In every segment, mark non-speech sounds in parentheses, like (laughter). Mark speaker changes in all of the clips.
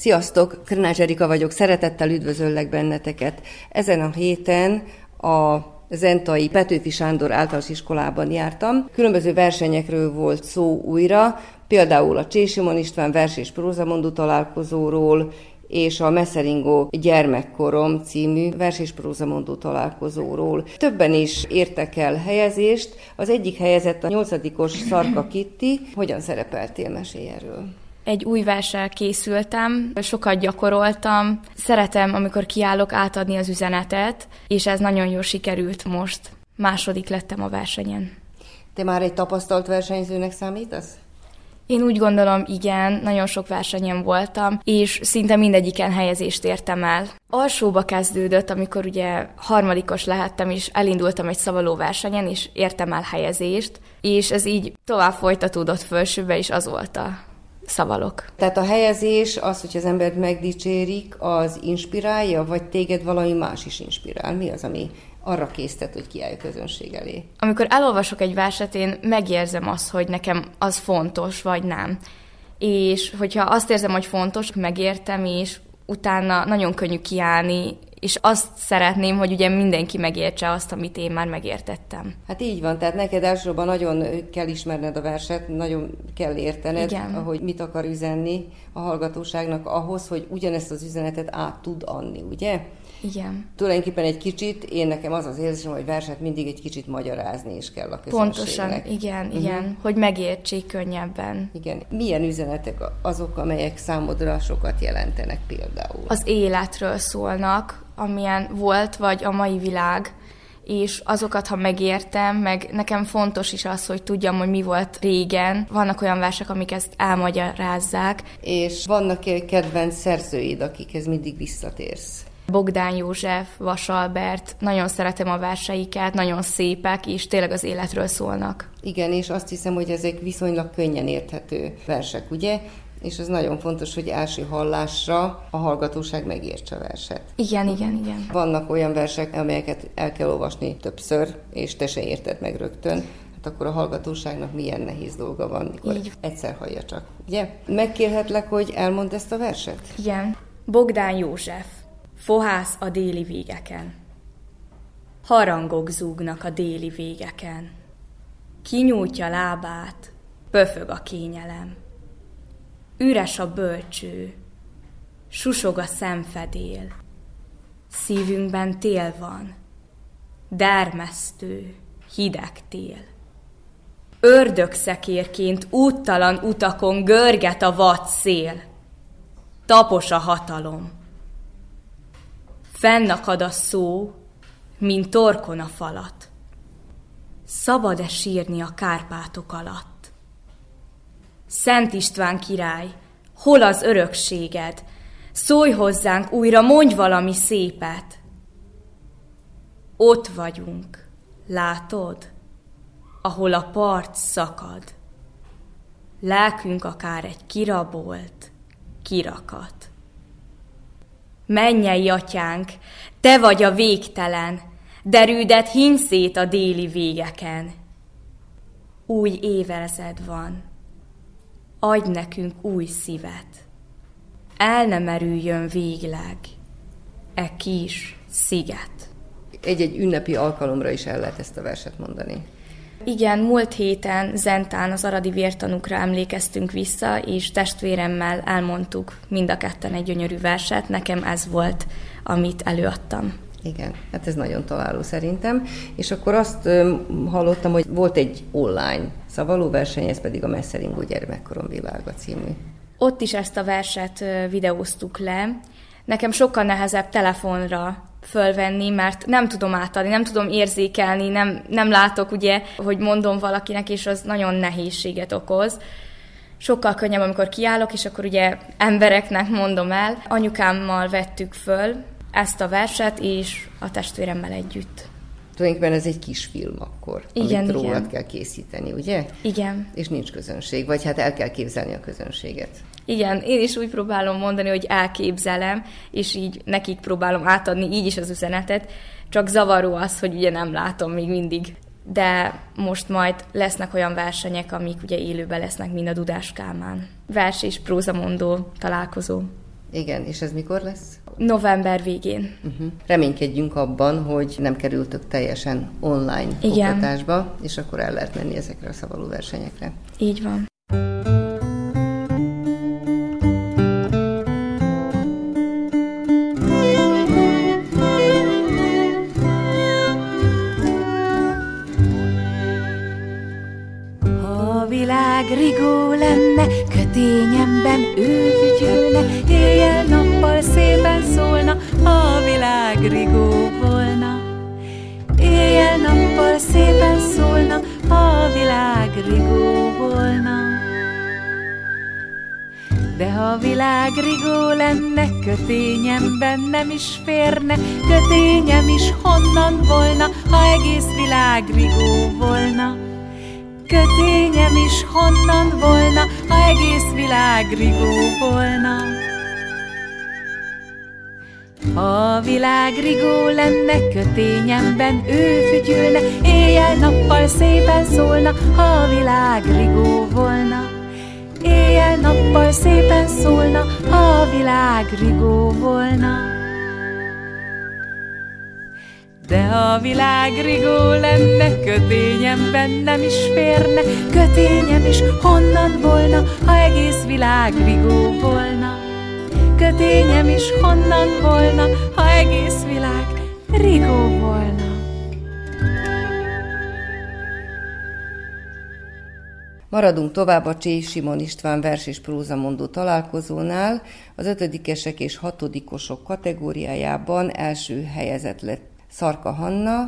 Speaker 1: Sziasztok, Krnács Erika vagyok, szeretettel üdvözöllek benneteket. Ezen a héten a Zentai Petőfi Sándor általános iskolában jártam. Különböző versenyekről volt szó újra, például a Csésimon István vers és prózamondó találkozóról, és a Messeringó Gyermekkorom című vers és prózamondó találkozóról. Többen is értek el helyezést. Az egyik helyezett a nyolcadikos Szarka Kitti. Hogyan szerepeltél? Mesélj erről.
Speaker 2: Egy új verssel készültem, sokat gyakoroltam. Szeretem, amikor kiállok átadni az üzenetet, és ez nagyon jól sikerült most. Második lettem a versenyen.
Speaker 1: Te már egy tapasztalt versenyzőnek számítasz?
Speaker 2: Én úgy gondolom, igen, nagyon sok versenyen voltam, és szinte mindegyiken helyezést értem el. Alsóba kezdődött, amikor ugye harmadikos lehettem, és elindultam egy szavaló versenyen, és értem el helyezést, és ez így tovább folytatódott fölsőbe, és az volt a szavalok.
Speaker 1: Tehát a helyezés, az, hogy az embert megdicsérik, az inspirálja, vagy téged valami más is inspirál? Mi az, ami arra késztet, hogy kiállj a közönség elé?
Speaker 2: Amikor elolvasok egy verset, én megérzem azt, hogy nekem az fontos, vagy nem. És hogyha azt érzem, hogy fontos, megértem, és utána nagyon könnyű kiállni, és azt szeretném, hogy ugye mindenki megértse azt, amit én már megértettem.
Speaker 1: Hát így van, tehát neked elsősorban nagyon kell ismerned a verset, nagyon kell értened,
Speaker 2: Igen.
Speaker 1: hogy mit akar üzenni a hallgatóságnak ahhoz, hogy ugyanezt az üzenetet át tud adni, ugye?
Speaker 2: Igen.
Speaker 1: Tulajdonképpen egy kicsit, én nekem az az érzésem, hogy verset mindig egy kicsit magyarázni is kell a közönségnek.
Speaker 2: Pontosan, igen, igen, hogy megértsék könnyebben.
Speaker 1: Igen. Milyen üzenetek azok, amelyek számodra sokat jelentenek például?
Speaker 2: Az életről szólnak, amilyen volt, vagy a mai világ, és azokat, ha megértem, meg nekem fontos is az, hogy tudjam, hogy mi volt régen. Vannak olyan versek, amik ezt elmagyarázzák.
Speaker 1: És vannak kedvenc szerzőid, akikhez mindig visszatérsz?
Speaker 2: Bogdán József, Vasalbert, nagyon szeretem a verseiket, nagyon szépek, és tényleg az életről szólnak.
Speaker 1: Igen, és azt hiszem, hogy ezek viszonylag könnyen érthető versek, ugye? És ez nagyon fontos, hogy első hallásra a hallgatóság megértse a verset.
Speaker 2: Igen, igen, igen.
Speaker 1: Vannak olyan versek, amelyeket el kell olvasni többször, és te se érted meg rögtön. Hát akkor a hallgatóságnak milyen nehéz dolga van, mikor
Speaker 2: Így.
Speaker 1: egyszer hallja csak. Ugye? Megkérhetlek, hogy elmondd ezt a verset?
Speaker 2: Igen. Bogdán József. Fohász a déli végeken. Harangok zúgnak a déli végeken. Kinyújtja lábát, pöfög a kényelem. Üres a bölcső, susog a szemfedél. Szívünkben tél van, dermesztő, hideg tél. Ördögszekérként úttalan utakon görget a vad szél. Tapos a hatalom. Fennakad a szó, mint torkon a falat. Szabad-e sírni a Kárpátok alatt? Szent István király, hol az örökséged? Szólj hozzánk újra, mondj valami szépet. Ott vagyunk, látod, ahol a part szakad. Lelkünk akár egy kirabolt kirakat. Mennyei atyánk, te vagy a végtelen, derűdet híny szét a déli végeken. Új évezred van, adj nekünk új szívet, el ne merüljön végleg e kis sziget.
Speaker 1: Egy-egy ünnepi alkalomra is el lehet ezt a verset mondani.
Speaker 2: Igen, múlt héten Zentán az aradi vértanukra emlékeztünk vissza, és testvéremmel elmondtuk mind a ketten egy gyönyörű verset. Nekem ez volt, amit előadtam.
Speaker 1: Igen, hát ez nagyon találó szerintem. És akkor azt hallottam, hogy volt egy online szavaló verseny, ez pedig a Messeringó Gyermekkorom Világa című.
Speaker 2: Ott is ezt a verset videóztuk le. Nekem sokkal nehezebb telefonra fölvenni, mert nem tudom átadni, nem tudom érzékelni, nem, nem látok ugye, hogy mondom valakinek, és az nagyon nehézséget okoz. sokkal könnyebb, amikor kiállok, és akkor ugye embereknek mondom el. Anyukámmal vettük föl ezt a verset, és a testvéremmel együtt.
Speaker 1: Tulajdonképpen ez egy kis film akkor,
Speaker 2: Igen,
Speaker 1: amit rólad
Speaker 2: igen.
Speaker 1: kell készíteni, ugye?
Speaker 2: Igen.
Speaker 1: És nincs közönség, vagy hát el kell képzelni a közönséget.
Speaker 2: Igen, én is úgy próbálom mondani, hogy elképzelem, és így nekik próbálom átadni így is az üzenetet, csak zavaró az, hogy ugye nem látom még mindig. De most majd lesznek olyan versenyek, amik ugye élőben lesznek, mint a Dudás Kálmán. Vers és prózamondó találkozó.
Speaker 1: Igen, és ez mikor lesz?
Speaker 2: November végén.
Speaker 1: Uh-huh. Reménykedjünk abban, hogy nem kerültök teljesen online
Speaker 2: Igen.
Speaker 1: oktatásba, és akkor el lehet menni ezekre a szavaló versenyekre.
Speaker 2: Így van.
Speaker 3: Is férne, kötényem is honnan volna, ha egész világ rigó volna. Kötényem is honnan volna, ha egész világ rigó volna. Ha a világ rigó lenne, kötényemben ő fütyülne, éjjel-nappal szépen szólna, ha a világ rigó volna. Éjjel-nappal szépen szólna, ha a világ rigó volna. De a világ rigó lenne, kötényemben nem is férne, kötényem is honnan volna, ha egész világ rigó volna. Kötényem is honnan volna, ha egész világ rigó volna.
Speaker 1: Maradunk tovább a Csé Simon István vers és prózamondó találkozónál. Az ötödikesek és hatodikosok kategóriájában első helyezett lett Szarka Hanna.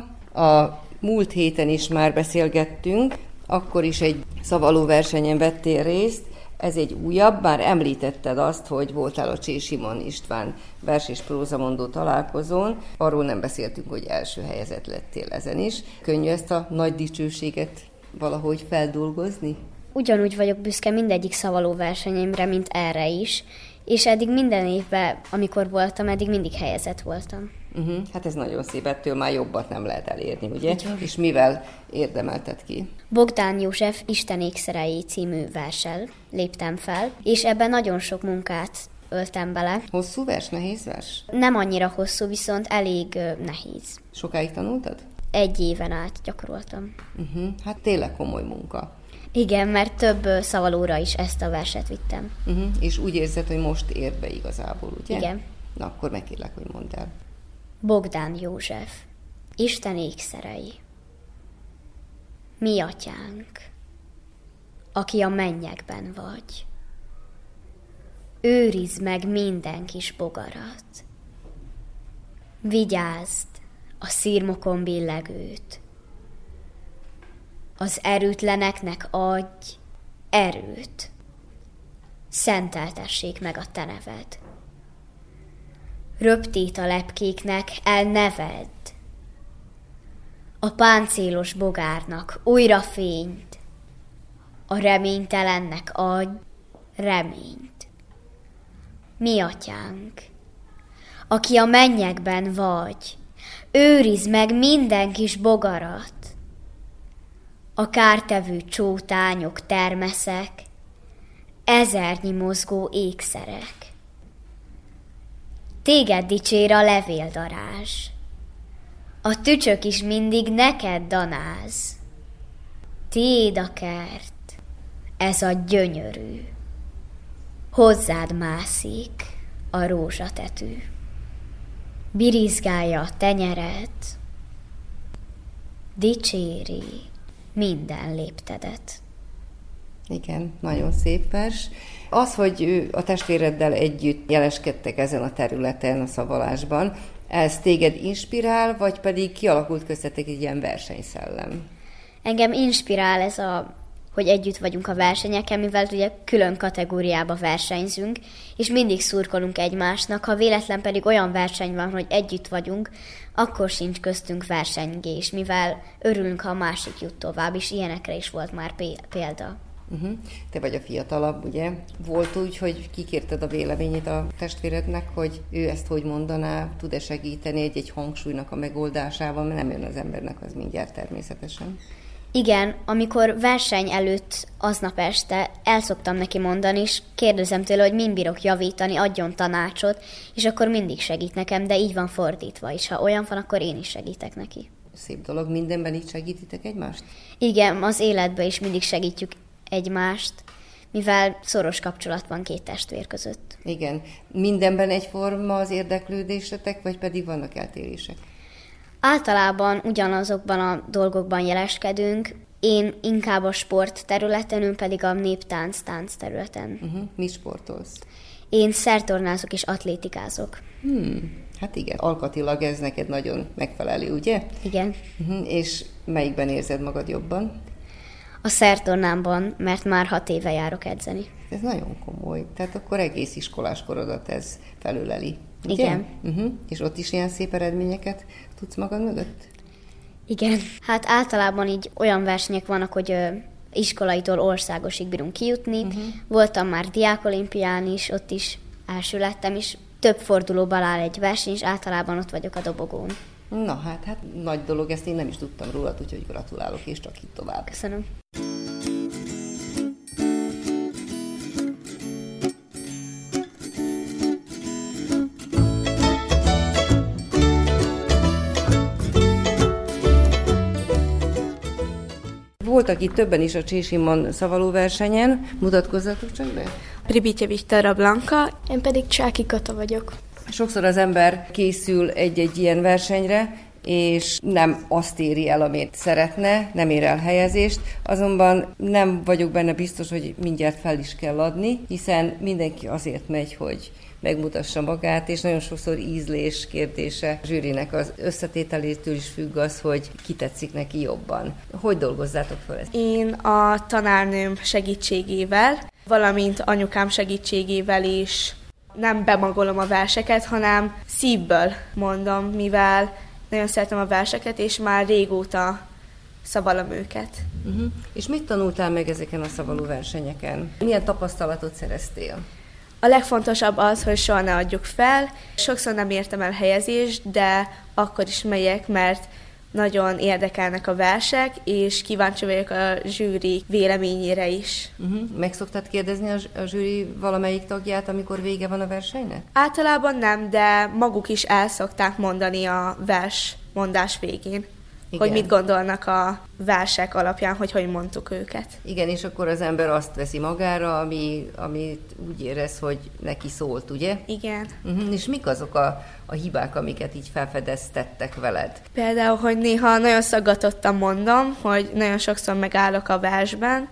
Speaker 1: A múlt héten is már beszélgettünk, akkor is egy szavaló versenyen vettél részt. Ez egy újabb, már említetted azt, hogy voltál a Csé Simon István vers és prózamondó találkozón. Arról nem beszéltünk, hogy első helyezett lettél ezen is. Könnyű ezt a nagy dicsőséget valahogy feldolgozni?
Speaker 4: Ugyanúgy vagyok büszke mindegyik szavaló versenyemre, mint erre is, és eddig minden évben, amikor voltam, eddig mindig helyezett voltam.
Speaker 1: Uh-huh. Hát ez nagyon szép, ettől már jobbat nem lehet elérni, ugye? És mivel érdemelted ki?
Speaker 4: Bogdán József Isten ékszerei című versel léptem fel, és ebben nagyon sok munkát öltem bele.
Speaker 1: Hosszú vers, nehéz vers?
Speaker 4: Nem annyira hosszú, viszont elég nehéz.
Speaker 1: Sokáig tanultad?
Speaker 4: Egy éven át gyakoroltam.
Speaker 1: Uh-huh. Hát tényleg komoly munka.
Speaker 4: Igen, mert több szavalóra is ezt a verset vittem.
Speaker 1: Uh-huh. És úgy érzed, hogy most ér be igazából, ugye?
Speaker 4: Igen.
Speaker 1: Na akkor megkérlek, hogy mondd el.
Speaker 4: Bogdán József, Isten ékszerei. Mi atyánk, aki a mennyekben vagy. Őrizd meg minden kis bogarat. Vigyázd a szírmokon billegőt. Az erőtleneknek adj erőt. Szenteltessék meg a te neved röptét a lepkéknek el neved. A páncélos bogárnak újra fényt, a reménytelennek adj reményt. Mi atyánk, aki a mennyekben vagy, őrizd meg minden kis bogarat. A kártevő csótányok termeszek, ezernyi mozgó ékszerek. Téged dicsér a levéldarás. A tücsök is mindig neked danáz. Tiéd a kert, ez a gyönyörű. Hozzád mászik a rózsatetű. Birizgálja a tenyered, dicséri minden léptedet.
Speaker 1: Igen, nagyon szép vers. Az, hogy a testvéreddel együtt jeleskedtek ezen a területen, a szavalásban, ez téged inspirál, vagy pedig kialakult köztetek egy ilyen versenyszellem?
Speaker 4: Engem inspirál ez a hogy együtt vagyunk a versenyeken, mivel ugye külön kategóriába versenyzünk, és mindig szurkolunk egymásnak, ha véletlen pedig olyan verseny van, hogy együtt vagyunk, akkor sincs köztünk versengés, mivel örülünk, ha a másik jut tovább, és ilyenekre is volt már példa.
Speaker 1: Uh-huh. Te vagy a fiatalabb, ugye? Volt úgy, hogy kikérted a véleményét a testvérednek, hogy ő ezt hogy mondaná, tud-e segíteni egy-egy hangsúlynak a megoldásával, mert nem jön az embernek az mindjárt természetesen.
Speaker 4: Igen, amikor verseny előtt aznap este el szoktam neki mondani, és kérdezem tőle, hogy mind bírok javítani, adjon tanácsot, és akkor mindig segít nekem, de így van fordítva is. Ha olyan van, akkor én is segítek neki.
Speaker 1: Szép dolog, mindenben így segítitek egymást?
Speaker 4: Igen, az életben is mindig segítjük egymást, mivel szoros kapcsolat van két testvér között.
Speaker 1: Igen. Mindenben egyforma az érdeklődésetek, vagy pedig vannak eltérések?
Speaker 4: Általában ugyanazokban a dolgokban jeleskedünk, én inkább a sport területen, ön pedig a néptánc tánc területen.
Speaker 1: Uh-huh. Mi sportolsz?
Speaker 4: Én szertornázok és atlétikázok.
Speaker 1: Hmm. Hát igen, alkatilag ez neked nagyon megfelelő, ugye?
Speaker 4: Igen.
Speaker 1: Uh-huh. És melyikben érzed magad jobban?
Speaker 4: A szertornámban, mert már hat éve járok edzeni.
Speaker 1: Ez nagyon komoly. Tehát akkor egész iskolás korodat ez felüleli. Ugye?
Speaker 4: Igen.
Speaker 1: Uh-huh. És ott is ilyen szép eredményeket tudsz magad mögött?
Speaker 4: Igen. Hát általában így olyan versenyek vannak, hogy ö, iskolaitól országosig bírunk kijutni. Uh-huh. Voltam már diákolimpián is, ott is első lettem, és több fordulóban áll egy verseny, és általában ott vagyok a dobogón.
Speaker 1: Na hát, hát nagy dolog, ezt én nem is tudtam róla, úgyhogy gratulálok, és csak itt tovább.
Speaker 4: Köszönöm.
Speaker 1: Voltak itt többen is a Csésimon szavaló versenyen. Mutatkozzatok csak be.
Speaker 5: Pribitje Viktara Blanka.
Speaker 2: Én pedig Csáki Kata vagyok.
Speaker 1: Sokszor az ember készül egy-egy ilyen versenyre, és nem azt éri el, amit szeretne, nem ér el helyezést, azonban nem vagyok benne biztos, hogy mindjárt fel is kell adni, hiszen mindenki azért megy, hogy megmutassa magát, és nagyon sokszor ízlés kérdése a zsűrinek az összetételétől is függ az, hogy ki tetszik neki jobban. Hogy dolgozzátok fel ezt?
Speaker 5: Én a tanárnőm segítségével, valamint anyukám segítségével is nem bemagolom a verseket, hanem szívből mondom, mivel nagyon szeretem a verseket, és már régóta szavalom őket.
Speaker 1: Uh-huh. És mit tanultál meg ezeken a szavaló versenyeken? Milyen tapasztalatot szereztél?
Speaker 5: A legfontosabb az, hogy soha ne adjuk fel. Sokszor nem értem el helyezést, de akkor is megyek, mert nagyon érdekelnek a versek, és kíváncsi vagyok a zsűri véleményére is.
Speaker 1: Uh-huh. Meg szoktad kérdezni a, a zsűri valamelyik tagját, amikor vége van a versenynek?
Speaker 5: Általában nem, de maguk is el szokták mondani a vers mondás végén. Igen. hogy mit gondolnak a versek alapján, hogy hogy mondtuk őket.
Speaker 1: Igen, és akkor az ember azt veszi magára, ami, amit úgy érez, hogy neki szólt, ugye?
Speaker 5: Igen.
Speaker 1: Uh-huh. És mik azok a, a hibák, amiket így felfedeztettek veled?
Speaker 5: Például, hogy néha nagyon szaggatottan mondom, hogy nagyon sokszor megállok a versben,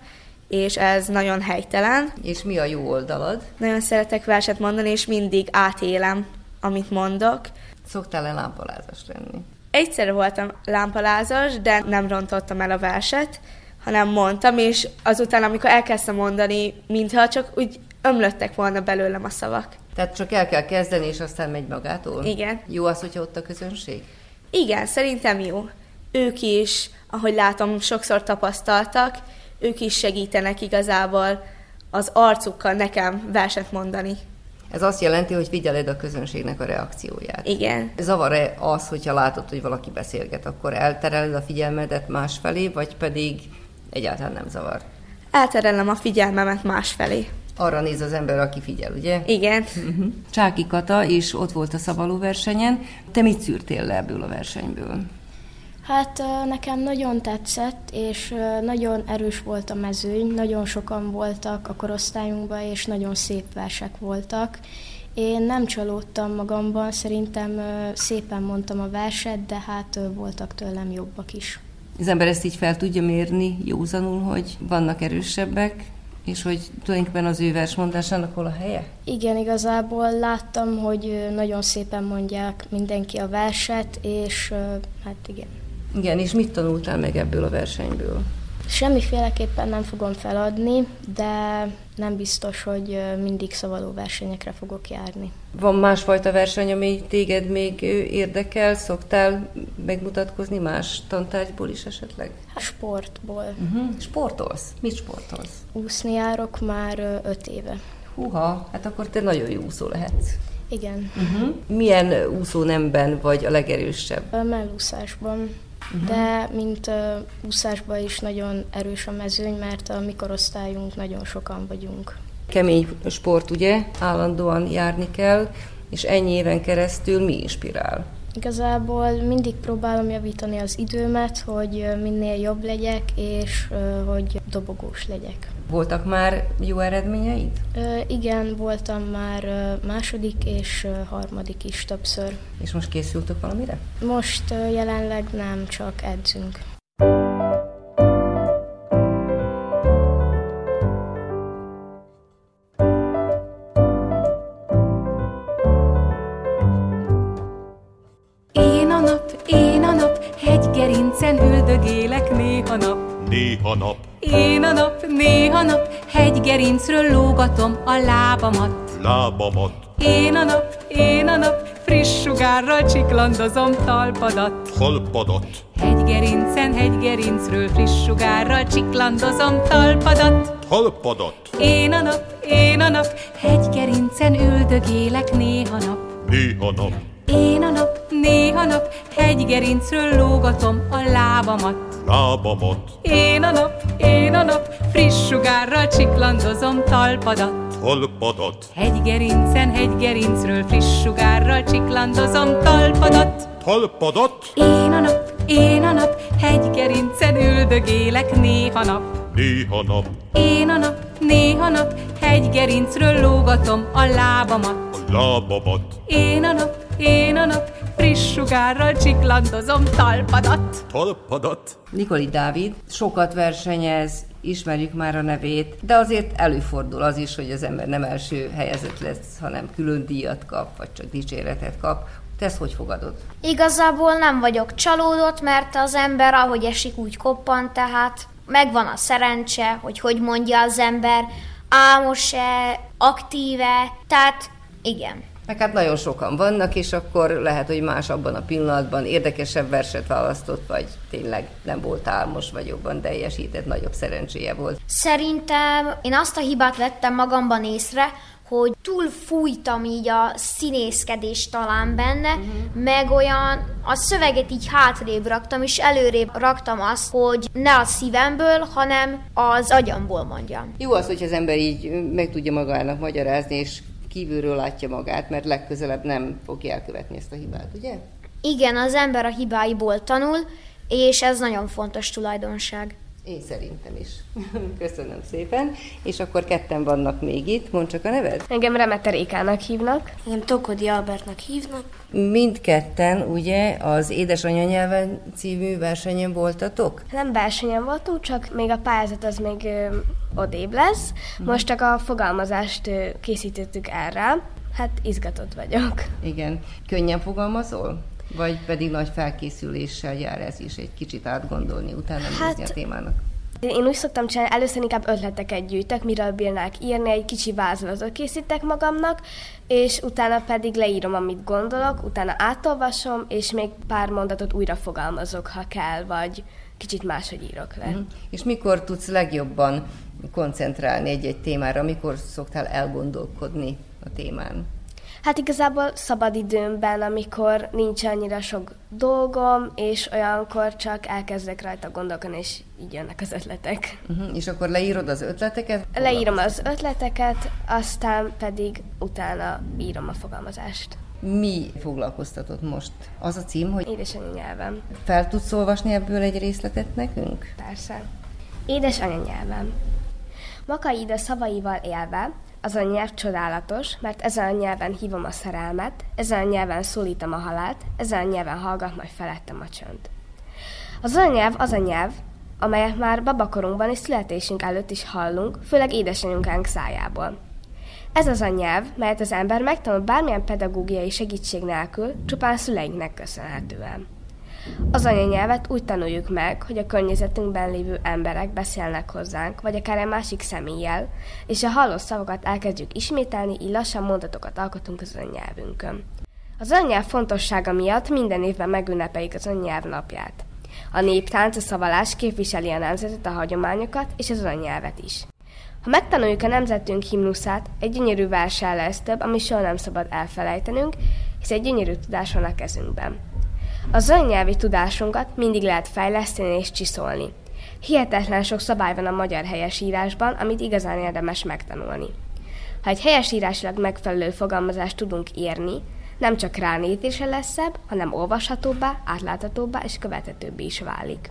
Speaker 5: és ez nagyon helytelen.
Speaker 1: És mi a jó oldalad?
Speaker 5: Nagyon szeretek verset mondani, és mindig átélem, amit mondok.
Speaker 1: Szoktál-e lámpalázas lenni?
Speaker 5: Egyszer voltam lámpalázas, de nem rontottam el a verset, hanem mondtam, és azután, amikor elkezdtem mondani, mintha csak úgy ömlöttek volna belőlem a szavak.
Speaker 1: Tehát csak el kell kezdeni, és aztán megy magától?
Speaker 5: Igen.
Speaker 1: Jó az, hogyha ott a közönség?
Speaker 5: Igen, szerintem jó. Ők is, ahogy látom, sokszor tapasztaltak, ők is segítenek igazából az arcukkal nekem verset mondani.
Speaker 1: Ez azt jelenti, hogy figyeled a közönségnek a reakcióját.
Speaker 5: Igen.
Speaker 1: Zavar-e az, hogyha látod, hogy valaki beszélget, akkor eltereled a figyelmedet másfelé, vagy pedig egyáltalán nem zavar?
Speaker 5: Elterelem a figyelmemet másfelé.
Speaker 1: Arra néz az ember, aki figyel, ugye?
Speaker 5: Igen.
Speaker 1: Uh-huh. Csáki Kata is ott volt a szavaló versenyen. Te mit szűrtél le ebből a versenyből?
Speaker 2: Hát nekem nagyon tetszett, és nagyon erős volt a mezőny, nagyon sokan voltak a korosztályunkban, és nagyon szép versek voltak. Én nem csalódtam magamban, szerintem szépen mondtam a verset, de hát voltak tőlem jobbak is.
Speaker 1: Az ember ezt így fel tudja mérni józanul, hogy vannak erősebbek, és hogy tulajdonképpen az ő versmondásának hol a helye?
Speaker 2: Igen, igazából láttam, hogy nagyon szépen mondják mindenki a verset, és hát igen.
Speaker 1: Igen, és mit tanultál meg ebből a versenyből?
Speaker 6: Semmiféleképpen nem fogom feladni, de nem biztos, hogy mindig szavaló versenyekre fogok járni.
Speaker 1: Van másfajta verseny, ami téged még érdekel? Szoktál megmutatkozni más tantárgyból is esetleg?
Speaker 6: A sportból.
Speaker 1: Uh-huh. Sportolsz? Mit sportolsz?
Speaker 6: Úszni járok már öt éve.
Speaker 1: Húha, hát akkor te nagyon jó úszó lehetsz.
Speaker 6: Igen.
Speaker 1: Uh-huh. Milyen úszó nemben vagy a legerősebb?
Speaker 6: A mellúszásban. Uh-huh. De mint uh, úszásban is nagyon erős a mezőny, mert a mi korosztályunk nagyon sokan vagyunk.
Speaker 1: Kemény sport, ugye? Állandóan járni kell, és ennyi éven keresztül mi inspirál?
Speaker 6: Igazából mindig próbálom javítani az időmet, hogy minél jobb legyek, és hogy dobogós legyek.
Speaker 1: Voltak már jó eredményeid?
Speaker 6: Igen, voltam már második és harmadik is többször.
Speaker 1: És most készültök valamire?
Speaker 6: Most jelenleg nem, csak edzünk.
Speaker 3: Én a nap, én a nap, hegygerincen üldögélek néha nap.
Speaker 7: Néha nap.
Speaker 3: Én a nap, néha nap, hegygerincről lógatom a lábamat.
Speaker 7: Lábamat.
Speaker 3: Én a nap, én a nap, friss sugárral csiklandozom talpadat.
Speaker 7: Talpadat.
Speaker 3: Hegygerincen, hegygerincről friss sugárral csiklandozom talpadat.
Speaker 7: Talpadat.
Speaker 3: Én a nap, én a nap, hegygerincen üldögélek néha nap.
Speaker 7: Néha nap.
Speaker 3: Én a nap, néha nap, hegygerincről lógatom a lábamat.
Speaker 7: Lábamat.
Speaker 3: Én a nap, én a nap, friss sugárral csiklandozom talpadat.
Speaker 7: Talpadat.
Speaker 3: Hegygerincen, hegygerincről friss sugárral csiklandozom talpadat.
Speaker 7: Talpadat.
Speaker 3: Én a nap, én a nap, hegygerincen üldögélek néha nap.
Speaker 7: Néha nap.
Speaker 3: Én a nap, néha nap, hegygerincről lógatom a lábamat.
Speaker 7: A lábamat.
Speaker 3: Én a nap, én a nap, friss sugárral csiklandozom talpadat.
Speaker 7: Talpadat.
Speaker 1: Nikoli Dávid sokat versenyez, ismerjük már a nevét, de azért előfordul az is, hogy az ember nem első helyezett lesz, hanem külön díjat kap, vagy csak dicséretet kap. Te ezt hogy fogadod?
Speaker 4: Igazából nem vagyok csalódott, mert az ember ahogy esik, úgy koppan, tehát megvan a szerencse, hogy hogy mondja az ember, álmos-e, aktíve, tehát igen.
Speaker 1: Meg hát nagyon sokan vannak, és akkor lehet, hogy más abban a pillanatban érdekesebb verset választott, vagy tényleg nem volt álmos, vagy jobban teljesített, nagyobb szerencséje volt.
Speaker 4: Szerintem én azt a hibát vettem magamban észre, hogy túl fújtam így a színészkedést talán benne, uh-huh. meg olyan a szöveget így hátrébb raktam, és előrébb raktam azt, hogy ne a szívemből, hanem az agyamból mondjam.
Speaker 1: Jó az, hogy az ember így meg tudja magának magyarázni, és kívülről látja magát, mert legközelebb nem fogja elkövetni ezt a hibát, ugye?
Speaker 4: Igen, az ember a hibáiból tanul, és ez nagyon fontos tulajdonság.
Speaker 1: Én szerintem is. (laughs) Köszönöm szépen. És akkor ketten vannak még itt. Mondd csak a neved.
Speaker 8: Engem Remeterékának hívnak.
Speaker 9: Engem Tokodi Albertnak hívnak.
Speaker 1: Mindketten ugye az Édesanyja nyelven című versenyen voltatok?
Speaker 8: Nem versenyen voltunk, csak még a pályázat az még ö, odébb lesz. Most csak a fogalmazást ö, készítettük erre. Hát izgatott vagyok.
Speaker 1: Igen. Könnyen fogalmazol? Vagy pedig nagy felkészüléssel jár ez is, egy kicsit átgondolni, utána hát, nézni a témának?
Speaker 8: Én úgy szoktam csinálni, először inkább ötleteket gyűjtök, miről bírnák írni, egy kicsi vázlatot készítek magamnak, és utána pedig leírom, amit gondolok, utána átolvasom, és még pár mondatot újra fogalmazok, ha kell, vagy kicsit máshogy írok le. Uh-huh.
Speaker 1: És mikor tudsz legjobban koncentrálni egy-egy témára, mikor szoktál elgondolkodni a témán?
Speaker 8: Hát igazából szabadidőmben, amikor nincs annyira sok dolgom, és olyankor csak elkezdek rajta gondolkodni, és így jönnek az ötletek.
Speaker 1: Uh-huh. És akkor leírod az ötleteket?
Speaker 8: Leírom az ötleteket, aztán pedig utána írom a fogalmazást.
Speaker 1: Mi foglalkoztatott most? Az a cím, hogy...
Speaker 8: Édesanyanyelvem.
Speaker 1: Fel tudsz olvasni ebből egy részletet nekünk?
Speaker 8: Persze. Édesanyanyelvem. Makai ide szavaival élve, az a nyelv csodálatos, mert ezen a nyelven hívom a szerelmet, ezen a nyelven szólítom a halált, ezen a nyelven hallgat majd felettem a csönd. Az a nyelv az a nyelv, amelyet már babakorunkban és születésünk előtt is hallunk, főleg édesanyunkánk szájából. Ez az a nyelv, melyet az ember megtanul bármilyen pedagógiai segítség nélkül, csupán szüleinknek köszönhetően. Az anyanyelvet úgy tanuljuk meg, hogy a környezetünkben lévő emberek beszélnek hozzánk, vagy akár egy másik személlyel, és a hallott szavakat elkezdjük ismételni, így lassan mondatokat alkotunk az anyanyelvünkön. Az anyanyelv fontossága miatt minden évben megünnepeljük az anyanyelv napját. A néptánc, a szavalás képviseli a nemzetet, a hagyományokat és az anyanyelvet is. Ha megtanuljuk a nemzetünk himnuszát, egy gyönyörű versel lesz több, ami soha nem szabad elfelejtenünk, hisz egy gyönyörű tudás van a kezünkben. Az anyanyelvi tudásunkat mindig lehet fejleszteni és csiszolni. Hihetetlen sok szabály van a magyar helyesírásban, amit igazán érdemes megtanulni. Ha egy helyesírásilag megfelelő fogalmazást tudunk írni, nem csak ránézése lesz szebb, hanem olvashatóbbá, átláthatóbbá és követhetőbbé is válik.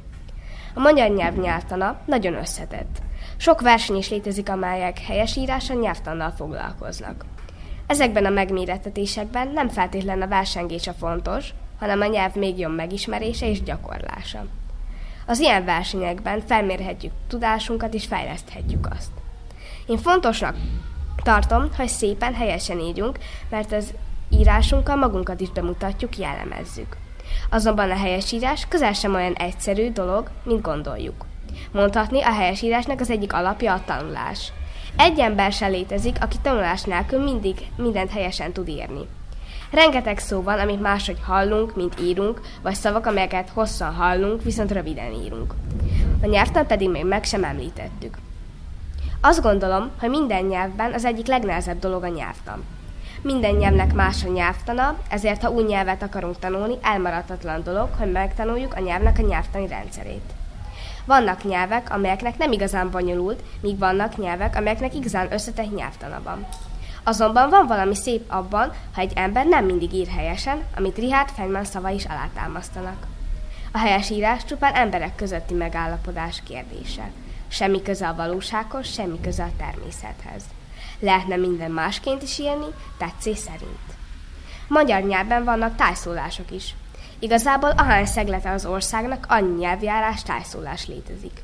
Speaker 8: A magyar nyelv nyelvtana nagyon összetett. Sok verseny is létezik, amelyek helyesírása nyelvtannal foglalkoznak. Ezekben a megmérettetésekben nem feltétlenül a versengés a fontos, hanem a nyelv még jobb megismerése és gyakorlása. Az ilyen versenyekben felmérhetjük tudásunkat és fejleszthetjük azt. Én fontosnak tartom, hogy szépen helyesen írjunk, mert az írásunkkal magunkat is bemutatjuk, jellemezzük. Azonban a helyesírás közel sem olyan egyszerű dolog, mint gondoljuk. Mondhatni, a helyesírásnak az egyik alapja a tanulás. Egy ember se létezik, aki tanulás nélkül mindig mindent helyesen tud írni. Rengeteg szó van, amit máshogy hallunk, mint írunk, vagy szavak, amelyeket hosszan hallunk, viszont röviden írunk. A nyelvtan pedig még meg sem említettük. Azt gondolom, hogy minden nyelvben az egyik legnehezebb dolog a nyelvtan. Minden nyelvnek más a nyelvtana, ezért ha új nyelvet akarunk tanulni, elmaradhatatlan dolog, hogy megtanuljuk a nyelvnek a nyelvtani rendszerét. Vannak nyelvek, amelyeknek nem igazán bonyolult, míg vannak nyelvek, amelyeknek igazán összetett nyelvtana van. Azonban van valami szép abban, ha egy ember nem mindig ír helyesen, amit Richard Feynman szava is alátámasztanak. A helyes írás csupán emberek közötti megállapodás kérdése. Semmi köze a valósághoz, semmi köze a természethez. Lehetne minden másként is írni, tetszés szerint. Magyar nyelven vannak tájszólások is. Igazából ahány szeglete az országnak, annyi nyelvjárás tájszólás létezik.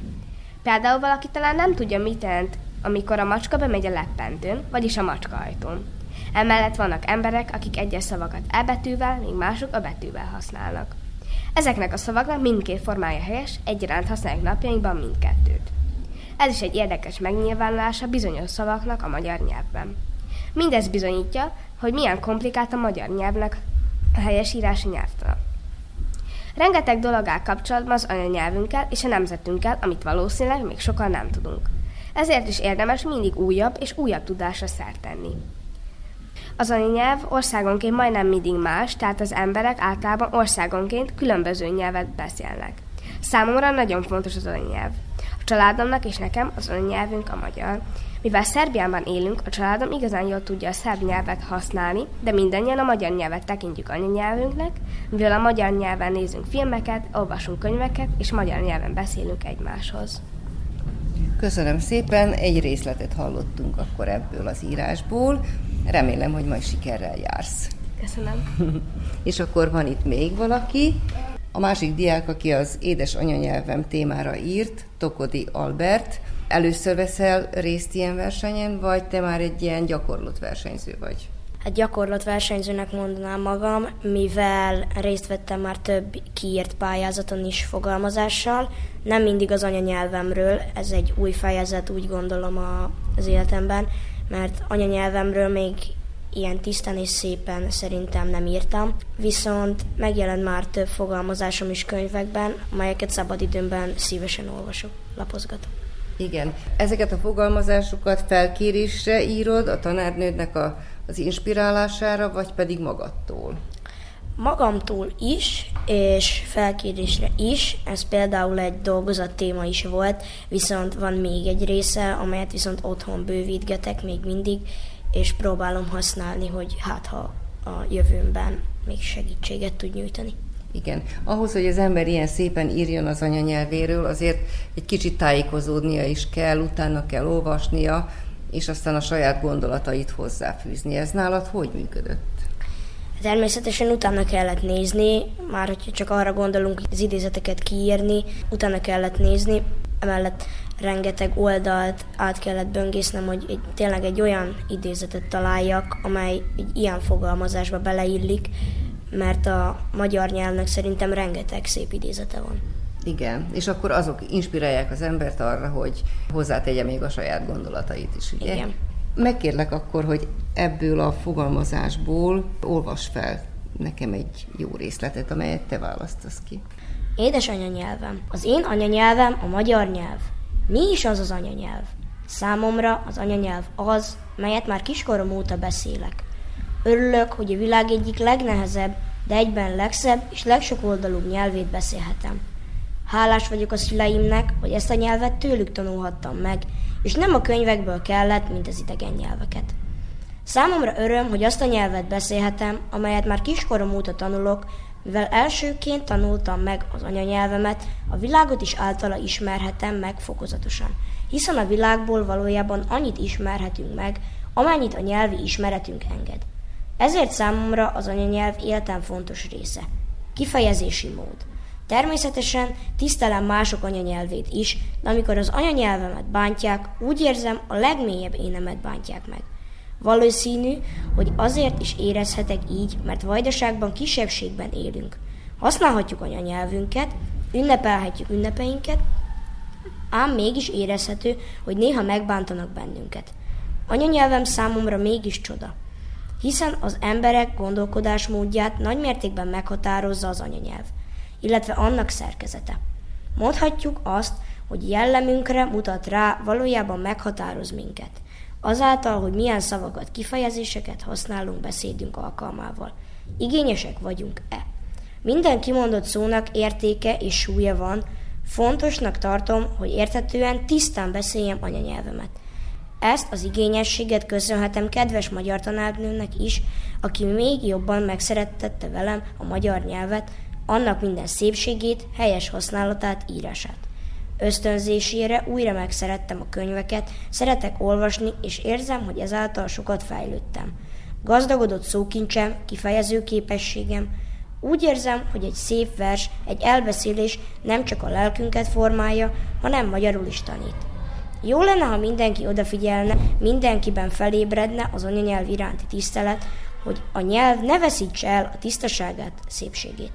Speaker 8: Például valaki talán nem tudja, mit jelent, amikor a macska bemegy a leppentőn, vagyis a macska ajtón. Emellett vannak emberek, akik egyes szavakat e betűvel, míg mások a betűvel használnak. Ezeknek a szavaknak mindkét formája helyes, egyaránt használják napjainkban mindkettőt. Ez is egy érdekes megnyilvánulása bizonyos szavaknak a magyar nyelvben. Mindez bizonyítja, hogy milyen komplikált a magyar nyelvnek a helyesírási nyelvtana. Rengeteg dolog áll kapcsolatban az anyanyelvünkkel és a nemzetünkkel, amit valószínűleg még sokan nem tudunk. Ezért is érdemes mindig újabb és újabb tudásra szert tenni. Az anyanyelv országonként majdnem mindig más, tehát az emberek általában országonként különböző nyelvet beszélnek. Számomra nagyon fontos az anyanyelv. A családomnak és nekem az anyanyelvünk a magyar. Mivel Szerbiában élünk, a családom igazán jól tudja a szerb nyelvet használni, de mindannyian a magyar nyelvet tekintjük anyanyelvünknek, mivel a magyar nyelven nézünk filmeket, olvasunk könyveket, és magyar nyelven beszélünk egymáshoz.
Speaker 1: Köszönöm szépen, egy részletet hallottunk akkor ebből az írásból. Remélem, hogy majd sikerrel jársz.
Speaker 8: Köszönöm. (laughs)
Speaker 1: És akkor van itt még valaki, a másik diák, aki az édes anyanyelvem témára írt, Tokodi Albert. Először veszel részt ilyen versenyen, vagy te már egy ilyen gyakorlott versenyző vagy?
Speaker 9: Hát gyakorlat versenyzőnek mondanám magam, mivel részt vettem már több kiírt pályázaton is fogalmazással, nem mindig az anyanyelvemről, ez egy új fejezet, úgy gondolom a, az életemben, mert anyanyelvemről még ilyen tisztán és szépen szerintem nem írtam, viszont megjelent már több fogalmazásom is könyvekben, amelyeket szabadidőmben szívesen olvasok, lapozgatok.
Speaker 1: Igen. Ezeket a fogalmazásokat felkérésre írod a tanárnődnek a, az inspirálására, vagy pedig magadtól?
Speaker 9: Magamtól is, és felkérésre is. Ez például egy dolgozat téma is volt, viszont van még egy része, amelyet viszont otthon bővítgetek még mindig, és próbálom használni, hogy hát ha a jövőmben még segítséget tud nyújtani.
Speaker 1: Igen. Ahhoz, hogy az ember ilyen szépen írjon az anyanyelvéről, azért egy kicsit tájékozódnia is kell, utána kell olvasnia, és aztán a saját gondolatait hozzáfűzni. Ez nálad hogy működött?
Speaker 9: Természetesen utána kellett nézni, már hogyha csak arra gondolunk, hogy az idézeteket kiírni, utána kellett nézni, emellett rengeteg oldalt át kellett böngésznem, hogy egy, tényleg egy olyan idézetet találjak, amely egy ilyen fogalmazásba beleillik, mert a magyar nyelvnek szerintem rengeteg szép idézete van.
Speaker 1: Igen, és akkor azok inspirálják az embert arra, hogy hozzátegye még a saját gondolatait is, ugye?
Speaker 9: Igen.
Speaker 1: Megkérlek akkor, hogy ebből a fogalmazásból olvas fel nekem egy jó részletet, amelyet te választasz ki.
Speaker 9: Édes anyanyelvem. Az én anyanyelvem a magyar nyelv. Mi is az az anyanyelv? Számomra az anyanyelv az, melyet már kiskorom óta beszélek. Örülök, hogy a világ egyik legnehezebb, de egyben legszebb és legsokoldalúbb nyelvét beszélhetem. Hálás vagyok a szüleimnek, hogy ezt a nyelvet tőlük tanulhattam meg, és nem a könyvekből kellett, mint az idegen nyelveket. Számomra öröm, hogy azt a nyelvet beszélhetem, amelyet már kiskorom óta tanulok, mivel elsőként tanultam meg az anyanyelvemet, a világot is általa ismerhetem meg fokozatosan, hiszen a világból valójában annyit ismerhetünk meg, amennyit a nyelvi ismeretünk enged. Ezért számomra az anyanyelv életem fontos része. Kifejezési mód. Természetesen tisztelem mások anyanyelvét is, de amikor az anyanyelvemet bántják, úgy érzem, a legmélyebb énemet bántják meg. Valószínű, hogy azért is érezhetek így, mert vajdaságban kisebbségben élünk. Használhatjuk anyanyelvünket, ünnepelhetjük ünnepeinket, ám mégis érezhető, hogy néha megbántanak bennünket. Anyanyelvem számomra mégis csoda, hiszen az emberek gondolkodásmódját nagymértékben meghatározza az anyanyelv, illetve annak szerkezete. Mondhatjuk azt, hogy jellemünkre mutat rá, valójában meghatároz minket – azáltal, hogy milyen szavakat, kifejezéseket használunk beszédünk alkalmával. Igényesek vagyunk-e? Minden kimondott szónak értéke és súlya van, fontosnak tartom, hogy érthetően tisztán beszéljem anyanyelvemet. Ezt az igényességet köszönhetem kedves magyar tanárnőnek is, aki még jobban megszerettette velem a magyar nyelvet, annak minden szépségét, helyes használatát, írását. Ösztönzésére újra megszerettem a könyveket, szeretek olvasni, és érzem, hogy ezáltal sokat fejlődtem. Gazdagodott szókincsem, kifejező képességem, úgy érzem, hogy egy szép vers, egy elbeszélés nem csak a lelkünket formálja, hanem magyarul is tanít. Jó lenne, ha mindenki odafigyelne, mindenkiben felébredne az anyanyelv iránti tisztelet, hogy a nyelv ne veszítse el a tisztaságát, szépségét.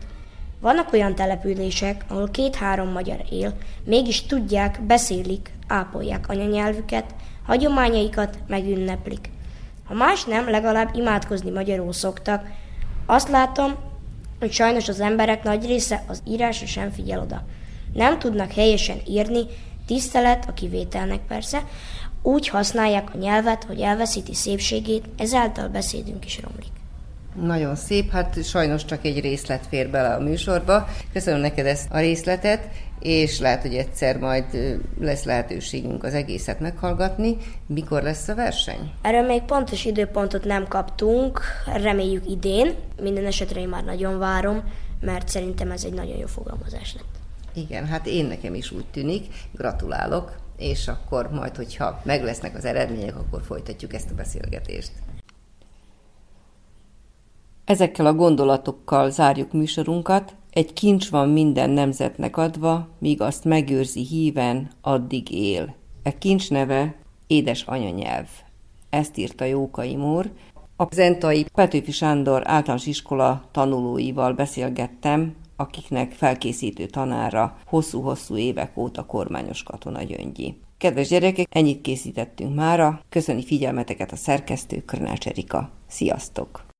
Speaker 9: Vannak olyan települések, ahol két-három magyar él, mégis tudják, beszélik, ápolják anyanyelvüket, hagyományaikat megünneplik. Ha más nem, legalább imádkozni magyarul szoktak. Azt látom, hogy sajnos az emberek nagy része az írásra sem figyel oda. Nem tudnak helyesen írni, tisztelet a kivételnek persze, úgy használják a nyelvet, hogy elveszíti szépségét, ezáltal beszédünk is romlik.
Speaker 1: Nagyon szép, hát sajnos csak egy részlet fér bele a műsorba. Köszönöm neked ezt a részletet, és lehet, hogy egyszer majd lesz lehetőségünk az egészet meghallgatni. Mikor lesz a verseny?
Speaker 9: Erről még pontos időpontot nem kaptunk, reméljük idén. Minden esetre én már nagyon várom, mert szerintem ez egy nagyon jó fogalmazás lett.
Speaker 1: Igen, hát én nekem is úgy tűnik. Gratulálok, és akkor majd, hogyha meg lesznek az eredmények, akkor folytatjuk ezt a beszélgetést. Ezekkel a gondolatokkal zárjuk műsorunkat. Egy kincs van minden nemzetnek adva, míg azt megőrzi híven, addig él. E kincs neve édes anyanyelv. Ezt írta Jókai Mór. A Zentai Petőfi Sándor általános iskola tanulóival beszélgettem, akiknek felkészítő tanára hosszú-hosszú évek óta kormányos katona Gyöngyi. Kedves gyerekek, ennyit készítettünk mára. Köszöni figyelmeteket a szerkesztő Körnács Erika. Sziasztok!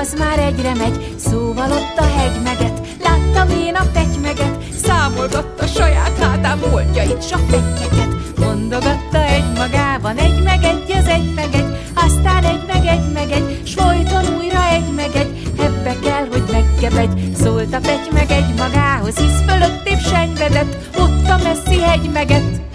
Speaker 3: Az már egyre megy, szóval ott a hegymeget. Láttam én a petymeget, számolgatta saját hátán voltjait, sok pettyeket. Mondogatta egy magában, egy meg egy, az egy meg egy, aztán egy meg egy meg egy, s folyton újra egy meg egy, ebbe kell, hogy megkebegy, szólt a pegy meg egy magához, hisz fölött épp senyvedett, ott a messzi hegy meget.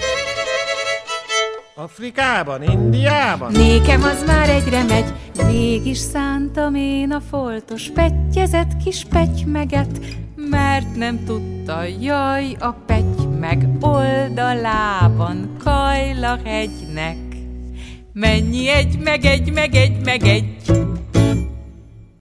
Speaker 10: Afrikában, Indiában.
Speaker 3: Nékem az már egyre megy, mégis szántam én a foltos pettyezett kis petymeget, mert nem tudta, jaj, a petty meg oldalában Kajla hegynek. Mennyi egy, meg egy, meg egy, meg egy,